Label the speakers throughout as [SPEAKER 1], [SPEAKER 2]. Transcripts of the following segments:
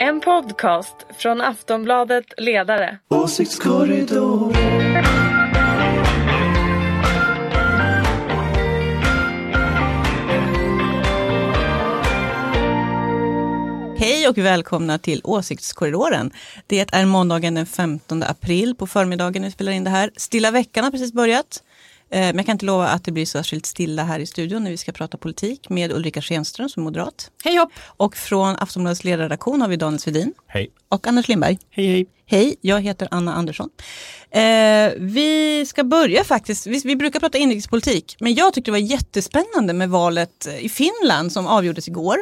[SPEAKER 1] En podcast från Aftonbladet Ledare.
[SPEAKER 2] Åsiktskorridor.
[SPEAKER 3] Hej och välkomna till Åsiktskorridoren. Det är måndagen den 15 april på förmiddagen vi spelar in det här. Stilla veckan har precis börjat. Eh, Men jag kan inte lova att det blir särskilt stilla här i studion när vi ska prata politik med Ulrika Schenström som är moderat.
[SPEAKER 4] Hej hopp!
[SPEAKER 3] Och från Aftonbladets ledarredaktion har vi Daniel Svedin.
[SPEAKER 5] Hej.
[SPEAKER 3] Och Anders Lindberg.
[SPEAKER 5] Hej, hej.
[SPEAKER 3] Hej, jag heter Anna Andersson. Eh, vi ska börja faktiskt, vi, vi brukar prata inrikespolitik, men jag tyckte det var jättespännande med valet i Finland som avgjordes igår.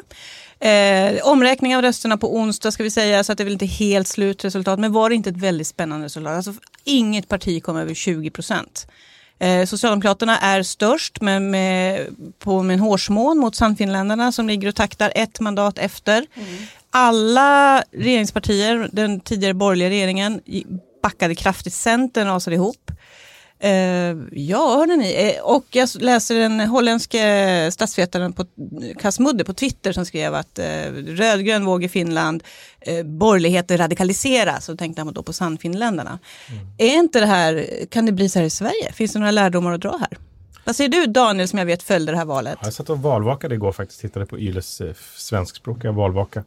[SPEAKER 3] Eh, omräkning av rösterna på onsdag ska vi säga, så att det är väl inte helt slutresultat, men var det inte ett väldigt spännande resultat? Alltså, inget parti kom över 20 procent. Eh, Socialdemokraterna är störst men med, på en hårsmån mot Sannfinländarna som ligger och taktar ett mandat efter. Alla regeringspartier, den tidigare borgerliga regeringen, backade kraftigt. Centern rasade ihop. Eh, ja, hörde ni. Eh, och jag läser den holländske statsvetaren på Kasmudde på Twitter som skrev att eh, rödgrön våg i Finland, eh, borgerligheten radikaliseras. Och tänkte han då på Sannfinländarna. Är inte det här, kan det bli så här i Sverige? Finns det några lärdomar att dra här? Vad säger du Daniel som jag vet följde det här valet?
[SPEAKER 5] Jag satt och valvakade igår faktiskt, tittade på Yles eh, svenskspråkiga valvaka.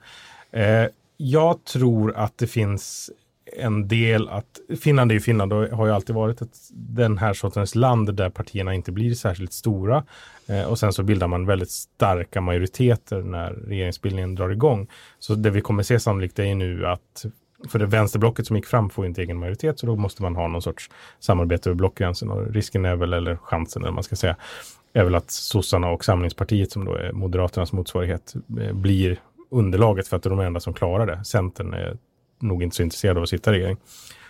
[SPEAKER 5] Eh, jag tror att det finns en del att, Finland är ju Finland och har ju alltid varit ett, den här sortens land där partierna inte blir särskilt stora. Eh, och sen så bildar man väldigt starka majoriteter när regeringsbildningen drar igång. Så det vi kommer se sannolikt är ju nu att för det vänsterblocket som gick fram får inte egen majoritet så då måste man ha någon sorts samarbete över blockgränsen och risken är väl, eller chansen eller man ska säga, är väl att sossarna och Samlingspartiet som då är Moderaternas motsvarighet eh, blir underlaget för att det är de enda som klarar det. Centern är nog inte så intresserad av att sitta i regering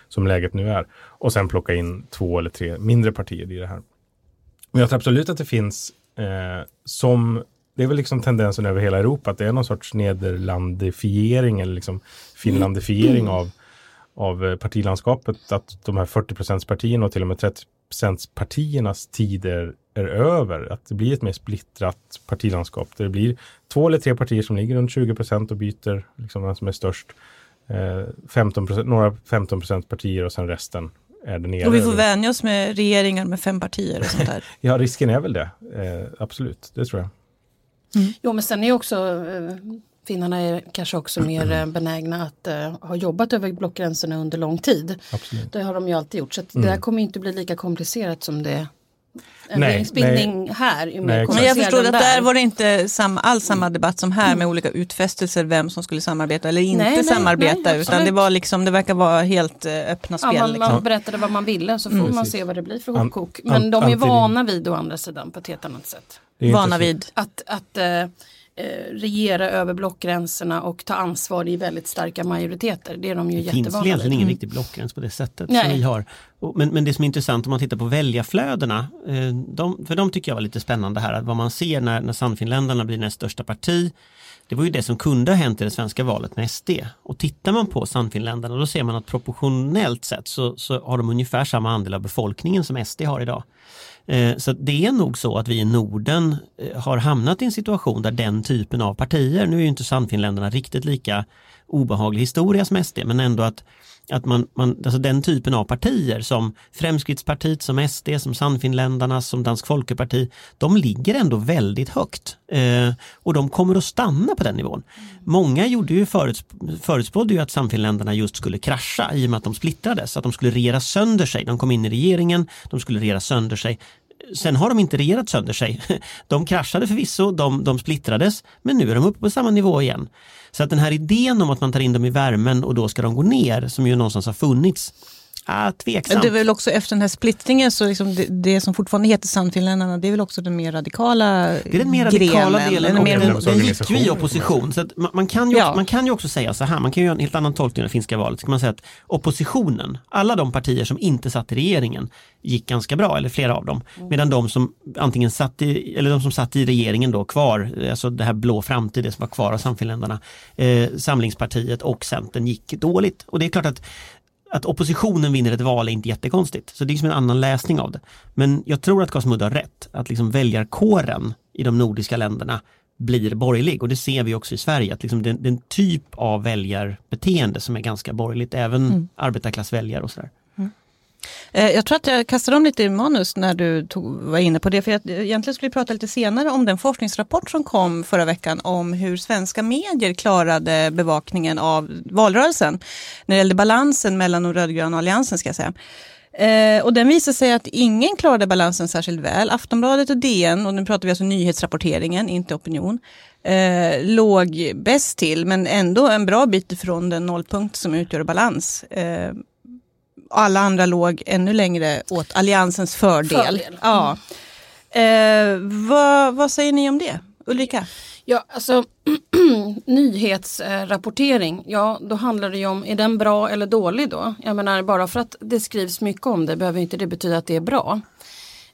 [SPEAKER 5] som läget nu är. Och sen plocka in två eller tre mindre partier i det här. Men jag tror absolut att det finns eh, som det är väl liksom tendensen över hela Europa att det är någon sorts nederlandifiering eller liksom finlandifiering av, av eh, partilandskapet. Att de här 40 partierna och till och med 30 partiernas tider är över. Att det blir ett mer splittrat partilandskap. Där det blir två eller tre partier som ligger runt 20% och byter liksom vem som är störst. Eh, 15 några 15 partier och sen resten är det nere.
[SPEAKER 3] Och vi får vänja oss med regeringar med fem partier och sånt där.
[SPEAKER 5] Ja, risken är väl det. Eh, absolut, det tror jag.
[SPEAKER 4] Jo men sen är också eh, finnarna är kanske också mer eh, benägna att eh, ha jobbat över blockgränserna under lång tid.
[SPEAKER 5] Absolut.
[SPEAKER 4] Det har de ju alltid gjort så att det där kommer inte bli lika komplicerat som det en
[SPEAKER 5] Nej,
[SPEAKER 4] regeringsbildning här är
[SPEAKER 5] Nej.
[SPEAKER 3] Men jag förstår att där var det inte samma, alls samma debatt som här med olika utfästelser vem som skulle samarbeta eller inte
[SPEAKER 4] Nej, nej,
[SPEAKER 3] samarbeta
[SPEAKER 4] nej,
[SPEAKER 3] utan det var liksom, det verkar vara helt eh, öppna spel.
[SPEAKER 4] Ja, man,
[SPEAKER 3] liksom.
[SPEAKER 4] man berättade vad man ville så får man
[SPEAKER 5] Precis.
[SPEAKER 4] se vad det blir för hopkok.
[SPEAKER 5] an-
[SPEAKER 4] Men de är vana vid å andra sidan på ett helt annat sätt.
[SPEAKER 3] Vana vid.
[SPEAKER 4] Att, att eh, regera över blockgränserna och ta ansvar i väldigt starka majoriteter. Det är de ju
[SPEAKER 6] Det finns
[SPEAKER 4] jättevana
[SPEAKER 6] egentligen ingen riktig blockgräns på det sättet
[SPEAKER 4] Nej.
[SPEAKER 6] som vi har. Men, men det som är intressant om man tittar på väljarflödena, eh, de, för de tycker jag var lite spännande här, att vad man ser när, när Sannfinländarna blir näst största parti, det var ju det som kunde ha hänt i det svenska valet med SD. Och tittar man på Sannfinländarna då ser man att proportionellt sett så, så har de ungefär samma andel av befolkningen som SD har idag. Eh, så det är nog så att vi i Norden eh, har hamnat i en situation där den typen av partier, nu är ju inte Sannfinländarna riktigt lika obehaglig historia som SD, men ändå att, att man, man, alltså den typen av partier som Fremskrittspartiet, som SD, som Sannfinländarna, som Dansk Folkeparti, de ligger ändå väldigt högt. Eh, och de kommer att stanna på den nivån. Många gjorde ju förutspådde ju att Sannfinländarna just skulle krascha i och med att de splittrades, att de skulle regera sönder sig. De kom in i regeringen, de skulle regera sönder sig. Sen har de inte regerat sönder sig. De kraschade förvisso, de, de splittrades, men nu är de uppe på samma nivå igen. Så att den här idén om att man tar in dem i värmen och då ska de gå ner, som ju någonstans har funnits, ah, tveksamt.
[SPEAKER 3] Det är väl också efter den här splittringen så liksom det, det som fortfarande heter Sannfinländarna det är väl också den mer radikala
[SPEAKER 6] Det är den mer radikala
[SPEAKER 3] grenen.
[SPEAKER 6] delen
[SPEAKER 3] Den
[SPEAKER 6] och
[SPEAKER 3] mer,
[SPEAKER 6] den, gick ju i opposition. Så att man, man, kan ju,
[SPEAKER 3] Ja.
[SPEAKER 6] också- man kan ju också säga så här, man kan ju göra en helt annan tolkning av det finska valet. Ska man säga att oppositionen, alla de partier som inte satt i regeringen gick ganska bra, eller flera av dem. Medan de som antingen satt i, eller de som satt i regeringen då kvar, alltså det här blå framtid, det som var kvar av Samfinländarna, eh, Samlingspartiet och Centern gick dåligt. Och det är klart att att oppositionen vinner ett val är inte jättekonstigt. Så det är som en annan läsning av det. Men jag tror att Kasmud har rätt, att liksom väljarkåren i de nordiska länderna blir borgerlig och det ser vi också i Sverige att liksom den, den typ av väljarbeteende som är ganska borgerligt, även mm. arbetarklassväljare och sådär.
[SPEAKER 3] Eh, jag tror att jag kastade om lite i manus när du tog, var inne på det. För jag, egentligen skulle vi prata lite senare om den forskningsrapport som kom förra veckan om hur svenska medier klarade bevakningen av valrörelsen. När det gällde balansen mellan de rödgröna och alliansen ska jag säga. Eh, och den visar sig att ingen klarade balansen särskilt väl. Aftonbladet och DN, och nu pratar vi alltså nyhetsrapporteringen, inte opinion, eh, låg bäst till men ändå en bra bit ifrån den nollpunkt som utgör balans. Eh, alla andra låg ännu längre åt alliansens fördel. fördel. Ja. Eh, vad, vad säger ni om det? Ulrika?
[SPEAKER 4] Ja, alltså nyhetsrapportering, ja då handlar det ju om, är den bra eller dålig då? Jag menar bara för att det skrivs mycket om det behöver inte det betyda att det är bra.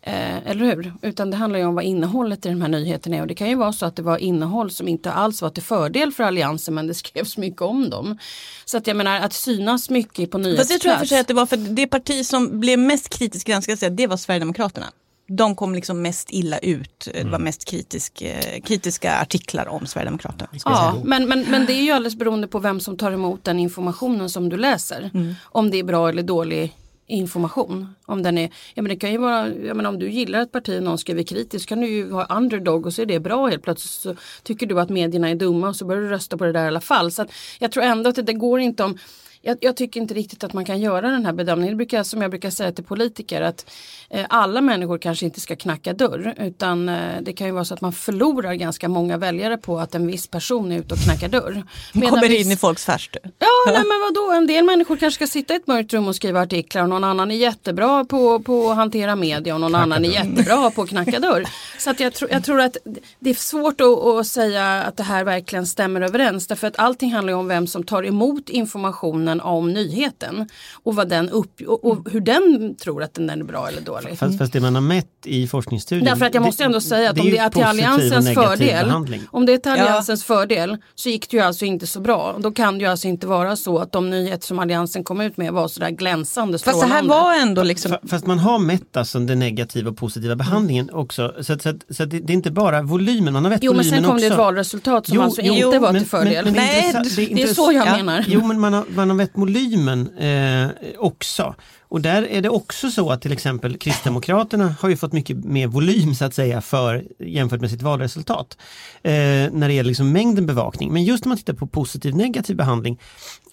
[SPEAKER 4] Eh, eller hur? Utan det handlar ju om vad innehållet i de här nyheterna är och det kan ju vara så att det var innehåll som inte alls var till fördel för Alliansen men det skrevs mycket om dem. Så att jag menar att synas mycket på nyhetsplats.
[SPEAKER 3] Fast jag tror för sig att det var för det parti som blev mest kritiskt granskat, det var Sverigedemokraterna. De kom liksom mest illa ut. Det var mm. mest kritisk, eh, kritiska artiklar om Sverigedemokraterna.
[SPEAKER 4] Ja, men, men, men det är ju alldeles beroende på vem som tar emot den informationen som du läser. Mm. Om det är bra eller dålig information. Om den är, ja men det kan ju vara, jag menar om du gillar ett parti och någon skriver kritiskt kan du ju ha underdog och så är det bra helt plötsligt så tycker du att medierna är dumma och så börjar du rösta på det där i alla fall. Så jag tror ändå att det, det går inte om jag, jag, tycker inte riktigt att man kan göra den här bedömningen. Det brukar, som jag brukar säga till politiker att eh, alla människor kanske inte ska knacka dörr utan eh, det kan ju vara så att man förlorar ganska många väljare på att en viss person är ute och knackar dörr.
[SPEAKER 3] Medan kommer in i folks färste.
[SPEAKER 4] Ja, nej, men vadå, en del människor kanske ska sitta i ett mörkt rum och skriva artiklar och någon annan är jättebra på, på att hantera media och någon annan är jättebra på att knacka dörr. Så att jag, tro, jag tror att det är svårt att, att säga att det här verkligen stämmer överens därför att allting handlar om vem som tar emot informationen informationen om nyheten och, vad den upp, och, och hur den tror att den är bra eller dålig.
[SPEAKER 6] Fast, fast det man har mätt i forskningsstudien.
[SPEAKER 4] Därför att jag måste ändå säga att det om det är till alliansens fördel, behandling. om det är till alliansens ja. fördel så gick det ju alltså inte så bra. Då kan det ju alltså inte vara så att de nyheter som alliansen kom ut med var sådär glänsande
[SPEAKER 3] strålande. Fast det här var ändå liksom.
[SPEAKER 6] Fast man har mätt alltså den negativa och positiva behandlingen mm. också. Så, så, så det, det, är inte bara volymen, man har mätt
[SPEAKER 4] jo,
[SPEAKER 6] volymen
[SPEAKER 4] också. Jo men sen kom
[SPEAKER 6] också.
[SPEAKER 4] det ett valresultat som jo, alltså jo, inte var men, till fördel. Men, men Nej, det, är, det är så jag ja. menar.
[SPEAKER 6] Jo men man har, man har Metmolymen volymen eh, också. Och där är det också så att till exempel Kristdemokraterna har ju fått mycket mer volym så att säga för, jämfört med sitt valresultat. Eh, när det gäller liksom mängden bevakning. Men just när man tittar på positiv negativ behandling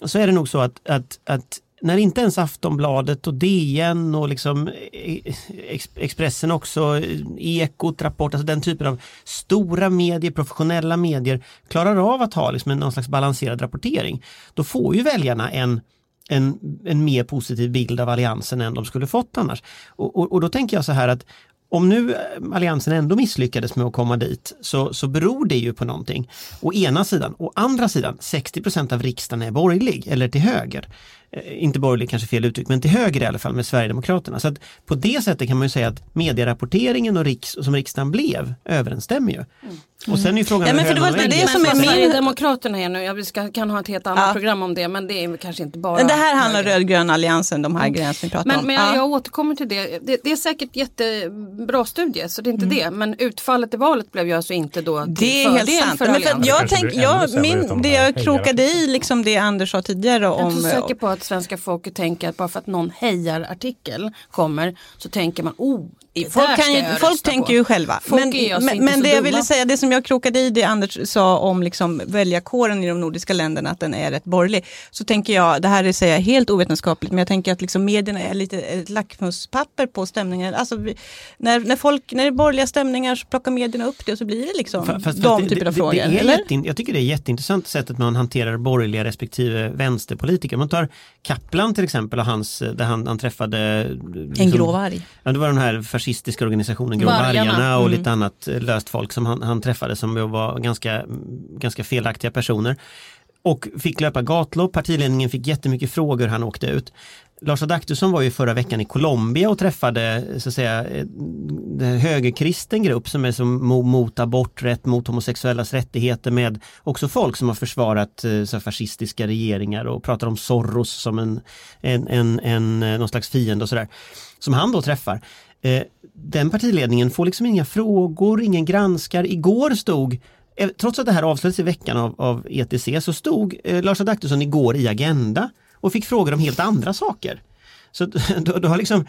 [SPEAKER 6] så är det nog så att, att, att när inte ens Aftonbladet och DN och liksom eh, Expressen också, Ekot, Rapport, alltså den typen av stora medier, professionella medier klarar av att ha liksom någon slags balanserad rapportering. Då får ju väljarna en en, en mer positiv bild av alliansen än de skulle fått annars. Och, och, och då tänker jag så här att om nu eh, alliansen ändå misslyckades med att komma dit så, så beror det ju på någonting. Å ena sidan, å andra sidan 60 procent av riksdagen är borgerlig eller till höger. Eh, inte borgerlig kanske fel uttryck, men till höger i alla fall med Sverigedemokraterna. Så att på det sättet kan man ju säga att medierapporteringen och riks, som riksdagen blev överensstämmer ju. Mm. Och sen är frågan
[SPEAKER 4] ja, men för det, var det, det som är min... Sverigedemokraterna är nu, vi ska, kan ha ett helt annat ja. program om det men det är kanske inte bara... Men
[SPEAKER 3] det här handlar rödgrön alliansen, de här mm. gränserna vi pratar
[SPEAKER 4] men,
[SPEAKER 3] om.
[SPEAKER 4] Men jag, jag återkommer till det. det. det. är säkert jättebra studie så det är inte mm. det. Men utfallet i valet blev ju alltså inte då till
[SPEAKER 3] Det är helt sant.
[SPEAKER 4] För
[SPEAKER 3] men för jag tänk, jag, min, det jag krokade i, liksom det Anders sa tidigare om... Jag
[SPEAKER 4] är inte så säker på att svenska folket tänker att bara för att någon hejarartikel kommer så tänker man oh
[SPEAKER 3] Folk, kan ju, folk tänker ju själva. Folk men alltså men, men det jag ville säga, det som jag krokade i det Anders sa om liksom väljarkåren i de nordiska länderna, att den är rätt borgerlig. Så tänker jag, det här är säga helt ovetenskapligt, men jag tänker att liksom medierna är lite ett lackmuspapper på stämningen. Alltså, när, när, folk, när det är borgerliga stämningar så plockar medierna upp det och så blir det liksom fast, fast de typer av frågor.
[SPEAKER 6] jag tycker det är jätteintressant sättet man hanterar borgerliga respektive vänsterpolitiker. Man tar Kaplan till exempel och hans, där han, han träffade
[SPEAKER 3] liksom, En grå varg.
[SPEAKER 6] Ja, det var den här fascistiska organisationen Grå vargarna och mm. lite annat löst folk som han, han träffade som var ganska, ganska felaktiga personer. Och fick löpa gatlopp, partiledningen fick jättemycket frågor, han åkte ut. Lars Adaktusson var ju förra veckan i Colombia och träffade så att säga en högerkristen grupp som är som mot aborträtt, mot homosexuellas rättigheter med också folk som har försvarat eh, så fascistiska regeringar och pratar om Soros som en, en, en, en eh, någon slags fiende och sådär. Som han då träffar. Eh, den partiledningen får liksom inga frågor, ingen granskar. Igår stod eh, trots att det här avslöjades i veckan av, av ETC så stod eh, Lars Adaktusson igår i Agenda och fick frågor om helt andra saker. Så då, då har liksom,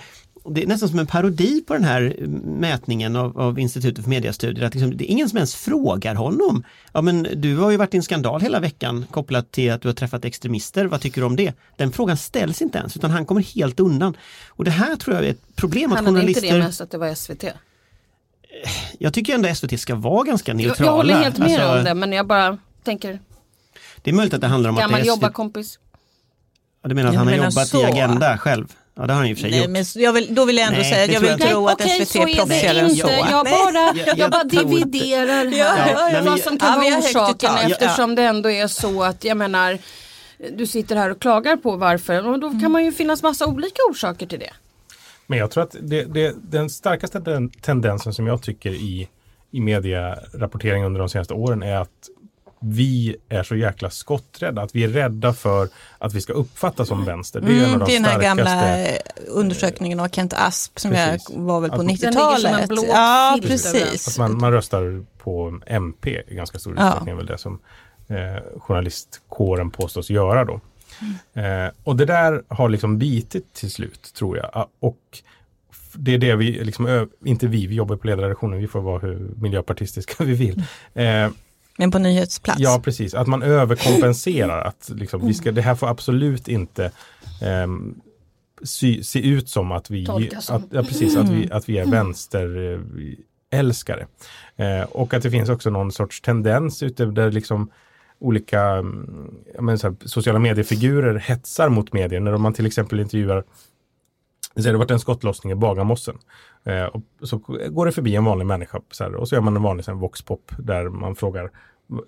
[SPEAKER 6] det är nästan som en parodi på den här mätningen av, av Institutet för mediastudier. Att liksom, det är ingen som ens frågar honom. Ja men du har ju varit i en skandal hela veckan kopplat till att du har träffat extremister. Vad tycker du om det? Den frågan ställs inte ens utan han kommer helt undan. Och det här tror jag är ett problem att
[SPEAKER 4] Handlade inte
[SPEAKER 6] journalister...
[SPEAKER 4] det mest att det var SVT?
[SPEAKER 6] Jag tycker ändå SVT ska vara ganska
[SPEAKER 4] Jag,
[SPEAKER 6] neutrala.
[SPEAKER 4] jag håller helt med
[SPEAKER 6] Alltså,
[SPEAKER 4] om det men jag bara tänker
[SPEAKER 6] Det är möjligt att det handlar om att det är SVT.
[SPEAKER 4] jobbarkompis.
[SPEAKER 6] Ja, du menar att
[SPEAKER 3] Jag
[SPEAKER 6] han har
[SPEAKER 3] menar
[SPEAKER 6] jobbat
[SPEAKER 3] så.
[SPEAKER 6] i Agenda själv? Ja det har han och för sig
[SPEAKER 3] Nej,
[SPEAKER 6] gjort.
[SPEAKER 3] men jag vill, då vill jag ändå
[SPEAKER 6] Nej,
[SPEAKER 3] säga att jag vill tro att
[SPEAKER 4] okej,
[SPEAKER 3] SVT
[SPEAKER 4] är
[SPEAKER 3] är proffsigare än så.
[SPEAKER 4] Jag bara,
[SPEAKER 6] Jag-
[SPEAKER 4] jag, bara dividerar här.
[SPEAKER 3] Ja,
[SPEAKER 6] ja, nej, men
[SPEAKER 4] vad
[SPEAKER 6] jag-
[SPEAKER 4] som kan vara orsaken eftersom det ändå är så att jag menar du sitter här och klagar på varför och då kan man ju finnas massa olika orsaker till det.
[SPEAKER 5] Men jag tror att det, det, den starkaste den tendensen som jag tycker i, i medierapportering under de senaste åren är att vi är så jäkla skotträdda. Att vi är rädda för att vi ska uppfattas som vänster. Det är ju en av
[SPEAKER 3] Mm,
[SPEAKER 5] de
[SPEAKER 3] det är den här gamla eh, undersökningen av Kent Asp som
[SPEAKER 5] Precis.
[SPEAKER 3] jag var väl på
[SPEAKER 5] Att-
[SPEAKER 4] Den ligger som en
[SPEAKER 3] 90-talet.
[SPEAKER 4] blå
[SPEAKER 3] Ja, precis.
[SPEAKER 5] Att man, man röstar på MP i ganska stor
[SPEAKER 3] Ja.
[SPEAKER 5] utsträckning är väl det som eh, journalistkåren påstås göra då. Eh, och det där har liksom bitit till slut tror jag. Ah, Och det är det vi, liksom, inte vi, vi jobbar på ledarredaktionen, vi får vara hur miljöpartistiska vi vill. Eh,
[SPEAKER 3] Men på nyhetsplats.
[SPEAKER 5] Ja, precis. Att man överkompenserar. att liksom, vi ska, det här får absolut inte ehm, sy, se ut som att vi, att, ja, precis, att vi, att vi är vänsterälskare. Eh, och att det finns också någon sorts tendens ute där liksom olika mm, men så här, sociala mediefigurer hetsar mot medier. När man till exempel intervjuar det har varit en skottlossning i Bagarmossen. Eh, och så går det förbi en vanlig människa så här, och så gör man en vanlig voxpop där man frågar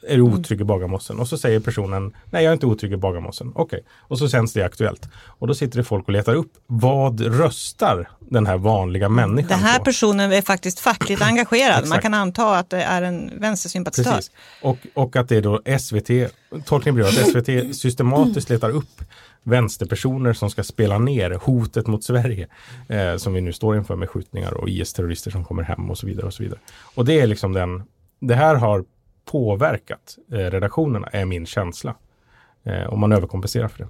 [SPEAKER 5] är du otrygg i Bagarmossen? Och så säger personen nej jag är inte otrygg i Bagarmossen. Okej, och så sänds det Aktuellt. Och då sitter det folk och letar upp vad röstar den här vanliga människan
[SPEAKER 3] Den här
[SPEAKER 5] på?
[SPEAKER 3] personen är faktiskt fackligt engagerad. Man kan anta att det är en vänstersympatisör.
[SPEAKER 5] Precis. Och, och att det är då SVT, tolkningen blir att SVT systematiskt letar upp vänsterpersoner som ska spela ner hotet mot Sverige eh, som vi nu står inför med skjutningar och IS-terrorister som kommer hem och så vidare. Och så vidare. Och det är liksom den, det här har påverkat eh, redaktionerna är min känsla. Eh, och man överkompenserar för det.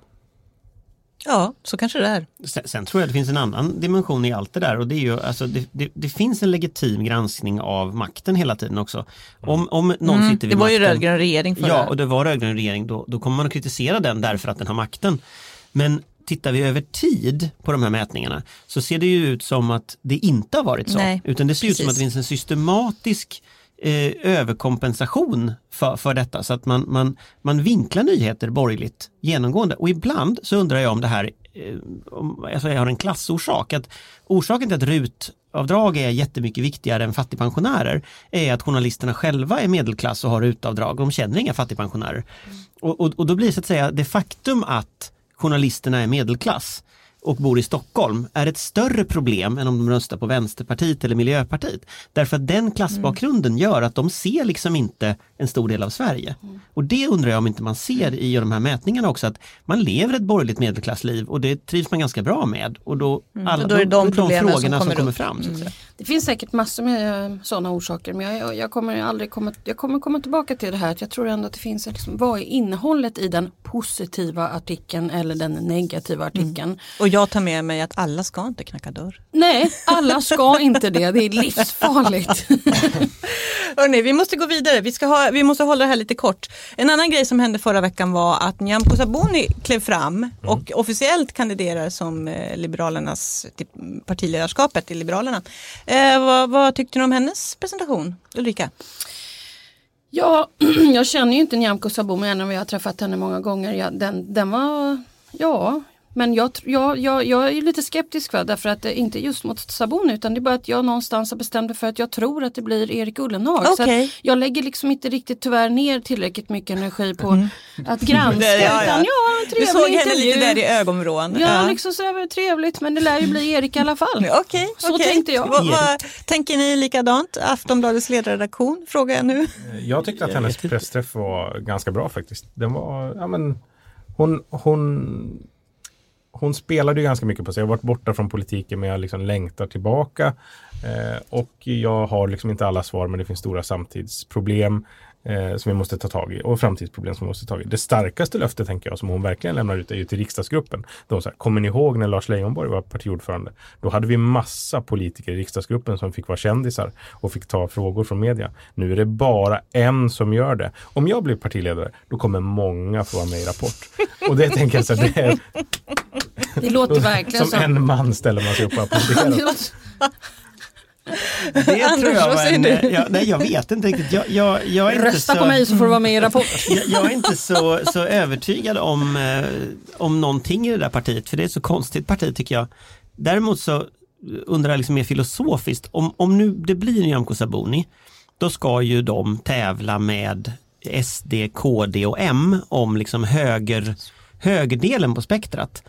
[SPEAKER 3] Ja, så kanske det är.
[SPEAKER 6] Sen, sen tror jag det finns en annan dimension i allt det där och det är ju alltså det, det, det finns en legitim granskning av makten hela tiden också. Om, om någon
[SPEAKER 3] Mm,
[SPEAKER 6] sitter
[SPEAKER 3] det
[SPEAKER 6] vid
[SPEAKER 3] var ju
[SPEAKER 6] makten,
[SPEAKER 3] rödgrön regering förra.
[SPEAKER 6] Ja, och det var rödgrön regering, då, då kommer man att kritisera den därför att den har makten. Men tittar vi över tid på de här mätningarna så ser det ju ut som att det inte har varit så.
[SPEAKER 3] Nej,
[SPEAKER 6] utan det ser ut som att
[SPEAKER 3] precis.
[SPEAKER 6] det finns en systematisk eh, överkompensation för, för detta. Så att man, man, man vinklar nyheter borgerligt genomgående. Och ibland så undrar jag om det här eh, om, alltså jag har en klassorsak. Att orsaken till att RUT avdrag är jättemycket viktigare än fattigpensionärer är att journalisterna själva är medelklass och har rutavdrag. De känner inga fattigpensionärer. Och, och, och då blir så att säga det faktum att journalisterna är medelklass och bor i Stockholm är ett större problem än om de röstar på Vänsterpartiet eller Miljöpartiet. Därför att den klassbakgrunden gör att de ser liksom inte en stor del av Sverige. Och det undrar jag om inte man ser i de här mätningarna också att man lever ett borgerligt medelklassliv och det trivs man ganska bra med. Och då, alla,
[SPEAKER 3] och då är det de
[SPEAKER 6] de
[SPEAKER 3] som
[SPEAKER 6] frågorna som
[SPEAKER 3] kommer
[SPEAKER 6] kommer,
[SPEAKER 3] upp.
[SPEAKER 6] fram. Så att säga.
[SPEAKER 4] Det finns säkert massor med sådana orsaker men jag, jag kommer aldrig komma, jag kommer komma tillbaka till det här att jag tror ändå att det finns liksom, vad är innehållet i den positiva artikeln eller den negativa artikeln.
[SPEAKER 3] Och jag tar med mig att alla ska inte knacka dörr.
[SPEAKER 4] Nej, alla ska inte det, det är livsfarligt.
[SPEAKER 3] Hörrni, vi måste gå vidare. Vi, ska ha, vi måste hålla det här lite kort. En annan grej som hände förra veckan var att Nyamko Sabuni klev fram och officiellt kandiderar som eh, Liberalernas till partiledarskapet i Liberalerna. Eh, vad, vad tyckte ni om hennes presentation? Ulrika?
[SPEAKER 4] Ja, jag känner ju inte Nyamko Sabuni än om jag har träffat henne många gånger. Ja, den, den var, ja, men jag, jag, jag, jag är lite skeptisk va? därför att det inte just mot Sabuni utan det är bara att jag någonstans har bestämt mig för att jag tror att det blir Erik Ullenhag. Så
[SPEAKER 3] Okej.
[SPEAKER 4] att jag lägger liksom inte riktigt tyvärr ner tillräckligt mycket energi på att granska.
[SPEAKER 3] Ja, ja.
[SPEAKER 4] Utan ja, en
[SPEAKER 3] Du
[SPEAKER 4] trevlig
[SPEAKER 3] såg henne
[SPEAKER 4] intervju.
[SPEAKER 3] lite där i ögonvrån.
[SPEAKER 4] Ja, liksom sådär var det trevligt men det lär ju bli Erik i alla fall.
[SPEAKER 3] Okej,
[SPEAKER 4] Så
[SPEAKER 3] okej.
[SPEAKER 4] tänkte jag.
[SPEAKER 3] Vad- vad- tänker ni likadant? Aftonbladets ledarredaktion frågar jag nu.
[SPEAKER 5] Jag tyckte att hennes pressträff var ganska bra faktiskt. Den var, ja men, hon, hon, hon spelade ju ganska mycket på sig. Jag har varit borta från politiken men jag liksom längtar tillbaka. Eh, och jag har liksom inte alla svar men det finns stora samtidsproblem. Eh, som vi måste ta tag i och framtidsproblem som vi måste ta tag i. Det starkaste löftet tänker jag som hon verkligen lämnar ut är ju till riksdagsgruppen. De så här, kommer ni ihåg när Lars Leijonborg var partiordförande? Då hade vi massa politiker i riksdagsgruppen som fick vara kändisar och fick ta frågor från media. Nu är det bara en som gör det. Om jag blir partiledare, då kommer många få vara med i Rapport. Och det tänker jag så här, det är,
[SPEAKER 4] Det låter verkligen
[SPEAKER 5] som en man ställer man sig upp och applåderar.
[SPEAKER 6] Det tror
[SPEAKER 3] Anders,
[SPEAKER 6] jag
[SPEAKER 3] vad säger
[SPEAKER 6] en,
[SPEAKER 3] du?
[SPEAKER 6] jag, nej jag vet inte riktigt. Jag, jag, jag är inte
[SPEAKER 4] Rösta
[SPEAKER 6] så,
[SPEAKER 4] på mig så får du vara med i Rapport.
[SPEAKER 6] Jag, jag är inte så, så övertygad om, eh, om någonting i det där partiet, för det är ett så konstigt parti tycker jag. Däremot så undrar jag liksom mer filosofiskt, om, om nu det blir Nyamko Sabuni, då ska ju de tävla med SD, KD och M om liksom höger, högerdelen på spektrat.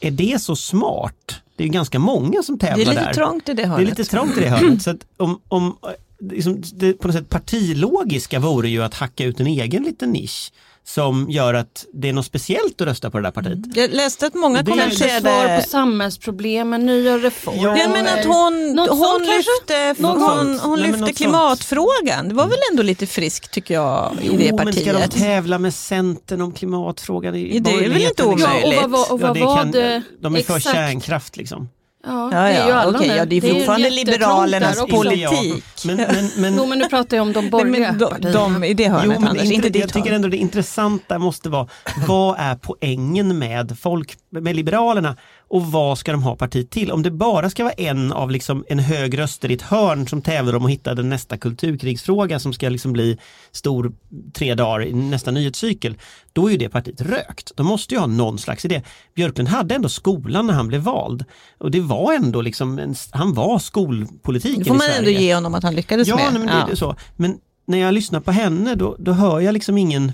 [SPEAKER 6] Är det så smart? Det är ganska många som tävlar
[SPEAKER 3] Det är
[SPEAKER 6] där.
[SPEAKER 3] lite trångt i det
[SPEAKER 6] Det är
[SPEAKER 3] hörnet.
[SPEAKER 6] lite trångt i det hörnet. Så om, om, liksom, det, på något sätt partilogiska vore ju att hacka ut en egen liten nisch som gör att det är något speciellt att rösta på det där partiet.
[SPEAKER 3] Jag läste att många
[SPEAKER 6] Det är
[SPEAKER 4] Kanske svar på samhällsproblemen, nya reformer.
[SPEAKER 3] Jag menar att hon, hon lyfte, hon,
[SPEAKER 6] sånt.
[SPEAKER 3] hon
[SPEAKER 6] Nej,
[SPEAKER 3] lyfte klimatfrågan. Det var väl ändå lite friskt tycker jag i det
[SPEAKER 6] Jo, men ska de
[SPEAKER 3] partiet.
[SPEAKER 6] tävla med Centern om klimatfrågan? i
[SPEAKER 3] Det är väl inte omöjligt.
[SPEAKER 4] Ja, och vad, och
[SPEAKER 6] Ja,
[SPEAKER 4] vad
[SPEAKER 6] det
[SPEAKER 4] var
[SPEAKER 6] kan,
[SPEAKER 4] det
[SPEAKER 6] de är för
[SPEAKER 4] exakt?
[SPEAKER 6] kärnkraft liksom.
[SPEAKER 4] Ja,
[SPEAKER 3] Ja,
[SPEAKER 4] det är ju alla nu.
[SPEAKER 3] ja, det är fortfarande
[SPEAKER 4] jättetrångt
[SPEAKER 3] liberalernas
[SPEAKER 4] där också.
[SPEAKER 3] politik.
[SPEAKER 6] Men, men, men,
[SPEAKER 4] Jo men nu pratar jag om de borgerliga
[SPEAKER 3] men de,
[SPEAKER 4] partierna.
[SPEAKER 3] de, I det hörnet
[SPEAKER 6] Jo, men det,
[SPEAKER 3] inte
[SPEAKER 6] inte, jag tycker ändå det intressanta måste vara vad är poängen med folk, med Liberalerna och vad ska de ha parti till? Om det bara ska vara en av liksom en hög röster i ett hörn som tävlar om att hitta den nästa kulturkrigsfråga som ska liksom bli stor tre dagar i nästa nyhetscykel, då är ju det partiet rökt. De måste ju ha någon slags idé. Björklund hade ändå skolan när han blev vald och det var ändå liksom, en, han var skolpolitiken
[SPEAKER 3] Det får
[SPEAKER 6] i
[SPEAKER 3] man ändå
[SPEAKER 6] Sverige.
[SPEAKER 3] ge honom att han lyckades
[SPEAKER 6] Ja,
[SPEAKER 3] med.
[SPEAKER 6] men, det är så. men när jag lyssnar på henne då, då hör jag liksom ingen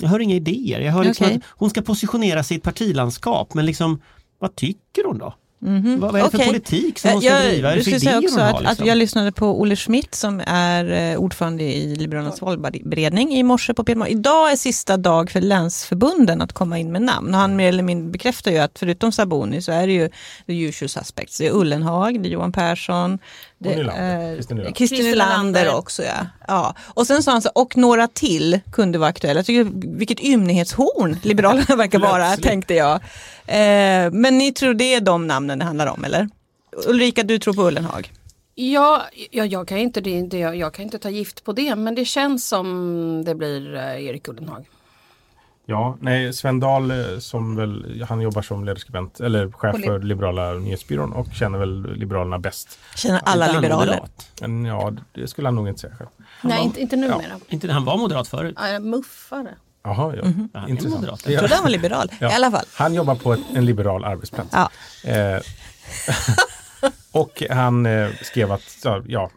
[SPEAKER 6] jag hör inga idéer. Jag hör liksom
[SPEAKER 3] Okej.
[SPEAKER 6] att hon ska positionera sig i ett partilandskap men liksom vad tycker hon då? Vad, vad är det för
[SPEAKER 3] Okej.
[SPEAKER 6] politik som hon ska
[SPEAKER 3] jag,
[SPEAKER 6] driva? För
[SPEAKER 3] ska säga
[SPEAKER 6] idéer
[SPEAKER 3] också
[SPEAKER 6] hon
[SPEAKER 3] att,
[SPEAKER 6] har? Liksom?
[SPEAKER 3] att jag lyssnade på Olle Schmidt som är eh, ordförande i Liberalernas valberedning i morse på P1. Idag är sista dag för länsförbunden att komma in med namn. Och han mer eller mindre bekräftar ju att förutom Saboni så är det ju the usual suspects. Det är Ullenhag, det är Johan Persson, det
[SPEAKER 5] Nylander.
[SPEAKER 3] också. Ja. Ja. Och sen sa han så, och några till kunde vara aktuella. Jag tycker, vilket ymnighetshorn Liberalerna verkar vara, tänkte jag. Eh, men ni tror det är de namnen det handlar om, eller? Ulrika, du tror på Ullenhag?
[SPEAKER 4] Ja, ja jag, kan inte, det, det, jag kan inte ta gift på det men det känns som det blir eh, Erik Ullenhag.
[SPEAKER 5] Ja, nej, Sven Dahl eh, som väl, han jobbar som ledarskribent eller chef för Liberala nyhetsbyrån och känner väl Liberalerna bäst.
[SPEAKER 3] Känner alla
[SPEAKER 6] han
[SPEAKER 3] liberaler?
[SPEAKER 5] Men ja, det skulle han nog inte säga själv.
[SPEAKER 4] Nej, inte, inte numera.
[SPEAKER 6] Inte, han var moderat förut.
[SPEAKER 4] Ja. muffare.
[SPEAKER 5] Jaha, ja.
[SPEAKER 6] Ja, han är
[SPEAKER 5] Intressant.
[SPEAKER 6] moderat.
[SPEAKER 3] Jag trodde han var liberal.
[SPEAKER 5] Ja.
[SPEAKER 3] I alla fall.
[SPEAKER 5] Han jobbar på ett, en liberal arbetsplats.
[SPEAKER 3] Ja.
[SPEAKER 5] Eh, och han eh, skrev att, ja,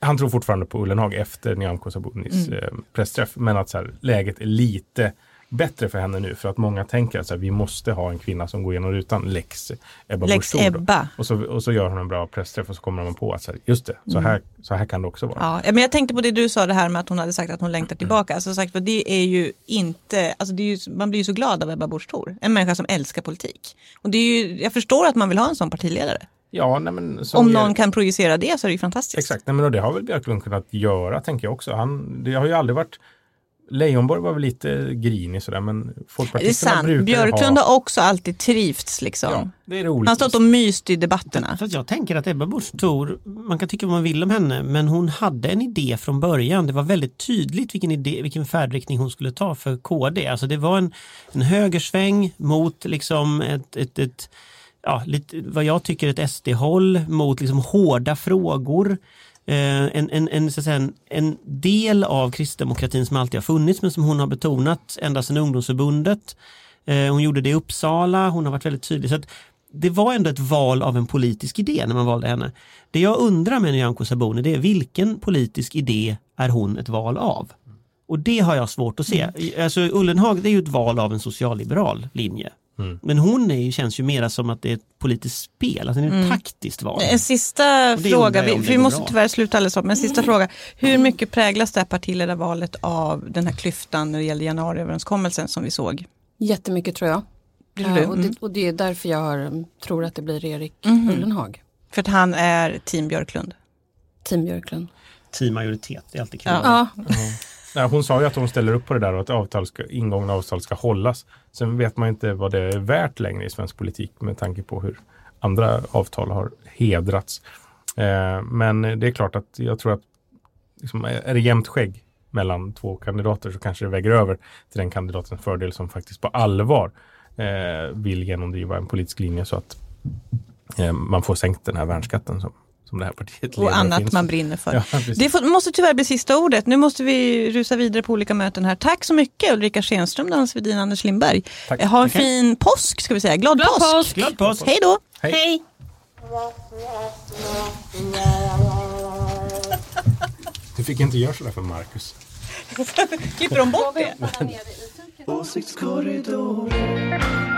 [SPEAKER 5] han tror fortfarande på Ullenhag efter Nyamko Sabunis
[SPEAKER 3] Mm.
[SPEAKER 5] eh, pressträff. Men att så här, läget är lite bättre för henne nu för att många tänker att så här, vi måste ha en kvinna som går igenom rutan, lex Ebba
[SPEAKER 3] Lex. Ebba.
[SPEAKER 5] Och så, och så gör hon en bra pressträff och så kommer man på att så här, just det, så, här, så här kan det också vara.
[SPEAKER 3] Mm. Ja, men jag tänkte på det du sa det här med att hon hade sagt att hon längtar tillbaka. Alltså sagt, för det är ju inte, alltså det är ju, man blir ju så glad av Ebba Busch Thor. En människa som älskar politik. Och det är ju, jag förstår att man vill ha en sån partiledare.
[SPEAKER 5] Ja, nej,
[SPEAKER 3] Om någon kan projicera det så är det ju fantastiskt.
[SPEAKER 5] Exakt, nej, men och det har väl Björklund kunnat göra tänker jag också. Han, det har ju aldrig varit Leijonborg var väl lite grinig sådär men
[SPEAKER 3] Det är
[SPEAKER 5] folkpartisterna
[SPEAKER 3] sant.
[SPEAKER 5] brukar
[SPEAKER 3] Björklund
[SPEAKER 5] ha...
[SPEAKER 3] har också alltid trivts liksom.
[SPEAKER 5] Ja, det är roligt.
[SPEAKER 3] Han har stått och myst i debatterna.
[SPEAKER 6] För att jag tänker att Ebba Busch Thor, man kan tycka vad man vill om henne, men hon hade en idé från början. Det var väldigt tydligt vilken, idé, vilken färdriktning hon skulle ta för KD. Alltså det var en, en högersväng mot liksom ett, ett, ett ja, lite, vad jag tycker ett SD-håll, mot liksom hårda frågor. Eh, en, en, en, så säga, en, del av kristdemokratin som alltid har funnits men som hon har betonat ända sedan ungdomsförbundet. Eh, hon gjorde det i Uppsala, hon har varit väldigt tydlig. Så det var ändå ett val av en politisk idé när man valde henne. Det jag undrar med Nyamko Sabuni det är vilken politisk idé är hon ett val av? Och det har jag svårt att se. Alltså Ullenhag det är ju ett val av en socialliberal linje. Men hon är ju, känns ju mera som att det är ett politiskt spel, alltså det är ett taktiskt val.
[SPEAKER 3] En sista fråga, vi, vi måste
[SPEAKER 6] bra.
[SPEAKER 3] tyvärr sluta alldeles upp, men en sista fråga. Hur mycket präglas det här partiledarvalet av den här klyftan när det gäller januariöverenskommelsen som vi såg?
[SPEAKER 4] Jättemycket tror jag.
[SPEAKER 3] Tror
[SPEAKER 4] Ja,
[SPEAKER 3] du?
[SPEAKER 4] och,
[SPEAKER 3] Mm.
[SPEAKER 4] det, och det är därför jag har, tror att det blir Erik
[SPEAKER 3] Mhm.
[SPEAKER 4] Ullenhag.
[SPEAKER 3] För att han är team Björklund.
[SPEAKER 4] Team Björklund.
[SPEAKER 6] Teammajoritet, det är alltid kul.
[SPEAKER 3] Ja.
[SPEAKER 4] Ja,
[SPEAKER 5] Nej, hon sa ju att hon ställer upp på det där och att avtal ska, ingångna avtal ska hållas. Sen vet man inte vad det är värt längre i svensk politik med tanke på hur andra avtal har hedrats. Eh, men det är klart att jag tror att liksom, är det jämnt skägg mellan två kandidater så kanske det väger över till den kandidatens fördel som faktiskt på allvar eh, vill genomdriva en politisk linje så att eh, man får sänkt den här värnskatten som, som det här partiet
[SPEAKER 3] Och annat
[SPEAKER 5] finns
[SPEAKER 3] man brinner för.
[SPEAKER 5] Ja,
[SPEAKER 3] det får, måste tyvärr bli sista ordet. Nu måste vi rusa vidare på olika möten här. Tack så mycket Ulrika Schenström, Daniel Svedin, Anders Lindberg.
[SPEAKER 5] Tack.
[SPEAKER 3] Eh, Ha en
[SPEAKER 6] Okej.
[SPEAKER 3] fin påsk ska vi säga. Glad,
[SPEAKER 4] Glad
[SPEAKER 3] påsk!
[SPEAKER 4] påsk!
[SPEAKER 6] Glad påsk!
[SPEAKER 3] Hej då!
[SPEAKER 5] Hej. Du fick inte göra sådär för Marcus.
[SPEAKER 3] Klipper de bort det?
[SPEAKER 2] Åsiktskorridoren